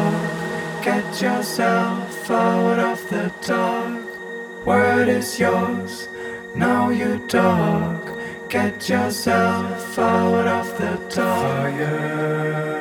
Talk. Get yourself out of the dark. Word is yours. Now you talk. Get yourself out of the dark. Fire.